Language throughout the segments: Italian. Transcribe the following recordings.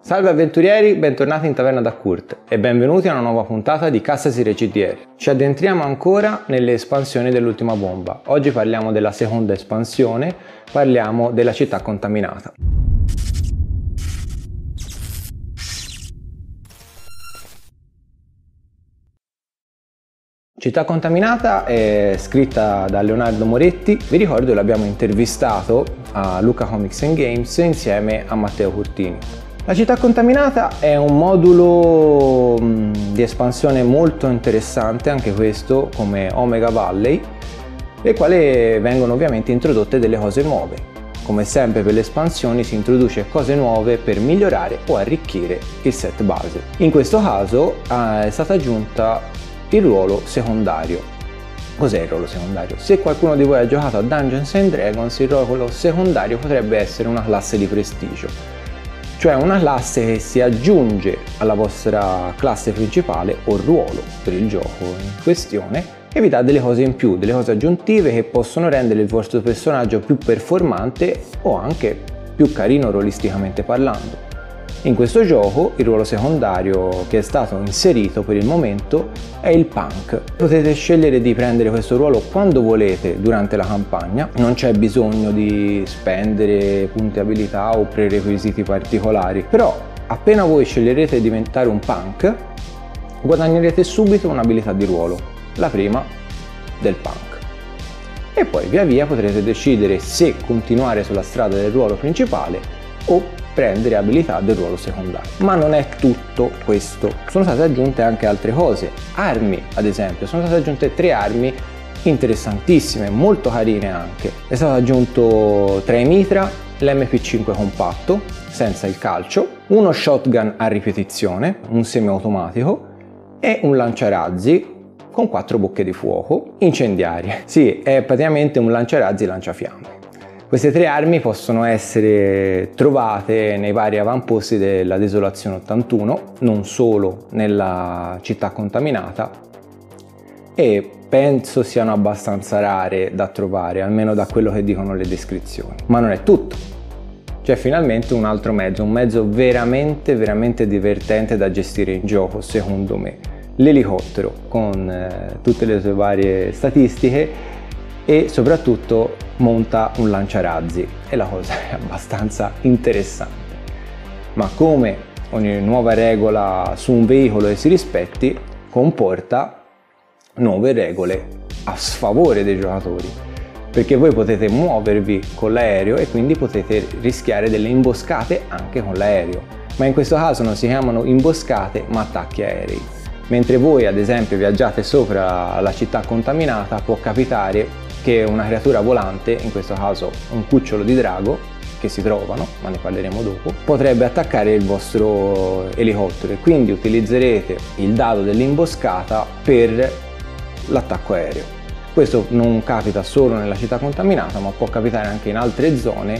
Salve avventurieri, bentornati in Taverna da Kurt e benvenuti a una nuova puntata di Cassa Sire CTR. Ci addentriamo ancora nelle espansioni dell'ultima bomba. Oggi parliamo della seconda espansione, parliamo della città contaminata. Città contaminata è scritta da Leonardo Moretti, vi ricordo l'abbiamo intervistato a Luca Comics Games insieme a Matteo Curtini. La città contaminata è un modulo mm, di espansione molto interessante, anche questo come Omega Valley, nel quale vengono ovviamente introdotte delle cose nuove. Come sempre per le espansioni si introduce cose nuove per migliorare o arricchire il set base. In questo caso ah, è stata aggiunta il ruolo secondario. Cos'è il ruolo secondario? Se qualcuno di voi ha giocato a Dungeons and Dragons, il ruolo secondario potrebbe essere una classe di prestigio cioè una classe che si aggiunge alla vostra classe principale o ruolo per il gioco in questione e vi dà delle cose in più, delle cose aggiuntive che possono rendere il vostro personaggio più performante o anche più carino rolisticamente parlando. In questo gioco il ruolo secondario che è stato inserito per il momento è il punk. Potete scegliere di prendere questo ruolo quando volete durante la campagna, non c'è bisogno di spendere punti abilità o prerequisiti particolari, però appena voi sceglierete di diventare un punk guadagnerete subito un'abilità di ruolo, la prima del punk. E poi via via potrete decidere se continuare sulla strada del ruolo principale o prendere abilità del ruolo secondario. Ma non è tutto questo, sono state aggiunte anche altre cose, armi ad esempio, sono state aggiunte tre armi interessantissime, molto carine anche. È stato aggiunto tre mitra, l'MP5 compatto, senza il calcio, uno shotgun a ripetizione, un semiautomatico e un lanciarazzi con quattro bocche di fuoco incendiarie. Sì, è praticamente un lanciarazzi lanciafiamme. Queste tre armi possono essere trovate nei vari avamposti della Desolazione 81, non solo nella città contaminata, e penso siano abbastanza rare da trovare, almeno da quello che dicono le descrizioni. Ma non è tutto. C'è finalmente un altro mezzo, un mezzo veramente, veramente divertente da gestire in gioco, secondo me. L'elicottero, con eh, tutte le sue varie statistiche e soprattutto monta un lanciarazzi. E la cosa è abbastanza interessante. Ma come ogni nuova regola su un veicolo che si rispetti comporta nuove regole a sfavore dei giocatori. Perché voi potete muovervi con l'aereo e quindi potete rischiare delle imboscate anche con l'aereo. Ma in questo caso non si chiamano imboscate ma attacchi aerei. Mentre voi ad esempio viaggiate sopra la città contaminata può capitare che una creatura volante, in questo caso un cucciolo di drago, che si trovano, ma ne parleremo dopo, potrebbe attaccare il vostro elicottero e quindi utilizzerete il dado dell'imboscata per l'attacco aereo. Questo non capita solo nella città contaminata, ma può capitare anche in altre zone,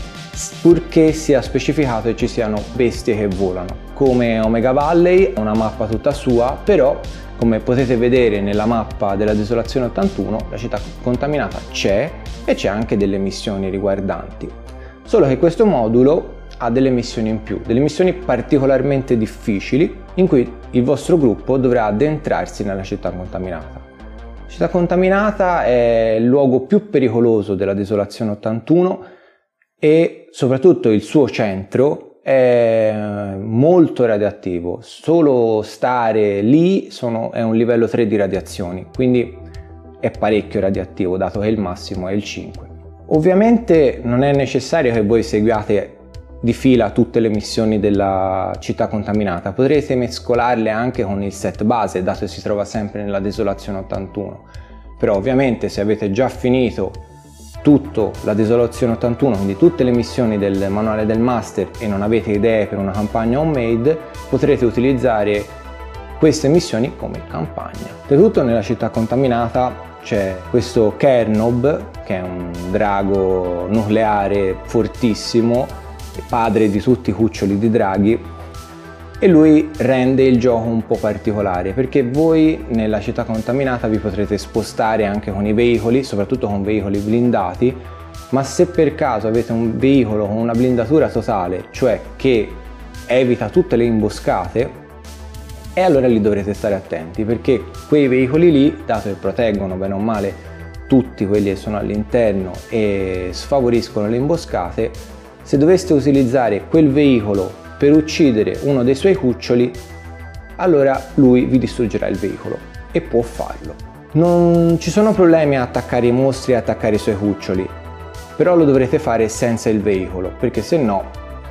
purché sia specificato e ci siano bestie che volano. Come Omega Valley, una mappa tutta sua, però come potete vedere nella mappa della desolazione 81, la città contaminata c'è e c'è anche delle missioni riguardanti. Solo che questo modulo ha delle missioni in più, delle missioni particolarmente difficili in cui il vostro gruppo dovrà addentrarsi nella città contaminata. Città contaminata è il luogo più pericoloso della desolazione 81 e soprattutto il suo centro è molto radioattivo, solo stare lì sono, è un livello 3 di radiazioni, quindi è parecchio radioattivo dato che il massimo è il 5. Ovviamente non è necessario che voi seguiate di fila tutte le missioni della città contaminata, potrete mescolarle anche con il set base dato che si trova sempre nella desolazione 81, però ovviamente se avete già finito tutto la desolazione 81, quindi tutte le missioni del manuale del master e non avete idee per una campagna homemade, potrete utilizzare queste missioni come campagna. Oltretutto nella città contaminata c'è questo Kernob, che è un drago nucleare fortissimo, padre di tutti i cuccioli di draghi, e lui rende il gioco un po' particolare perché voi nella città contaminata vi potrete spostare anche con i veicoli, soprattutto con veicoli blindati, ma se per caso avete un veicolo con una blindatura totale, cioè che evita tutte le imboscate e allora lì dovrete stare attenti perché quei veicoli lì, dato che proteggono bene o male tutti quelli che sono all'interno e sfavoriscono le imboscate, se doveste utilizzare quel veicolo per uccidere uno dei suoi cuccioli, allora lui vi distruggerà il veicolo e può farlo. Non ci sono problemi a attaccare i mostri e attaccare i suoi cuccioli, però lo dovrete fare senza il veicolo, perché se no,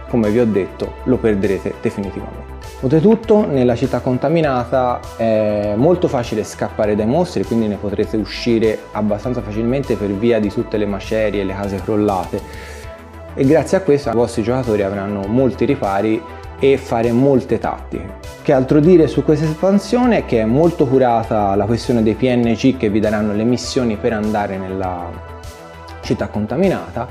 come vi ho detto, lo perderete definitivamente. Oltretutto nella città contaminata è molto facile scappare dai mostri, quindi ne potrete uscire abbastanza facilmente per via di tutte le macerie e le case crollate e grazie a questo i vostri giocatori avranno molti ripari e fare molte tattiche. Che altro dire su questa espansione? Che è molto curata la questione dei PNG che vi daranno le missioni per andare nella città contaminata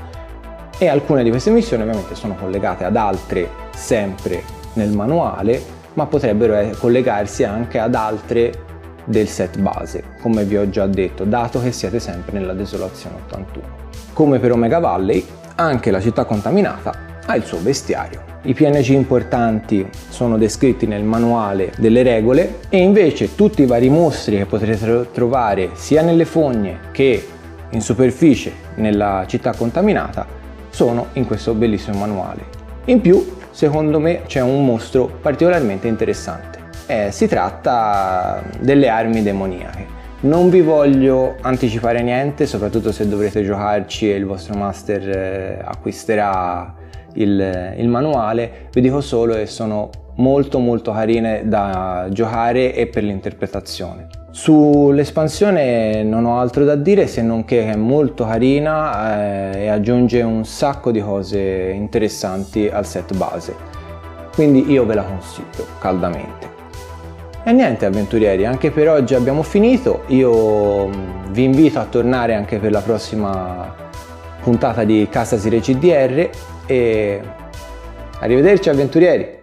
e alcune di queste missioni ovviamente sono collegate ad altre sempre nel manuale ma potrebbero collegarsi anche ad altre del set base come vi ho già detto dato che siete sempre nella desolazione 81 come per Omega Valley anche la città contaminata ha il suo bestiario i PNG importanti sono descritti nel manuale delle regole e invece tutti i vari mostri che potrete trovare sia nelle fogne che in superficie nella città contaminata sono in questo bellissimo manuale. In più, secondo me, c'è un mostro particolarmente interessante. Eh, si tratta delle armi demoniache. Non vi voglio anticipare niente, soprattutto se dovrete giocarci e il vostro master eh, acquisterà il, il manuale, vi dico solo che sono molto molto carine da giocare e per l'interpretazione. Sull'espansione non ho altro da dire se non che è molto carina eh, e aggiunge un sacco di cose interessanti al set base. Quindi io ve la consiglio caldamente. E niente avventurieri, anche per oggi abbiamo finito. Io mm, vi invito a tornare anche per la prossima puntata di Casa Sire CDR e arrivederci avventurieri!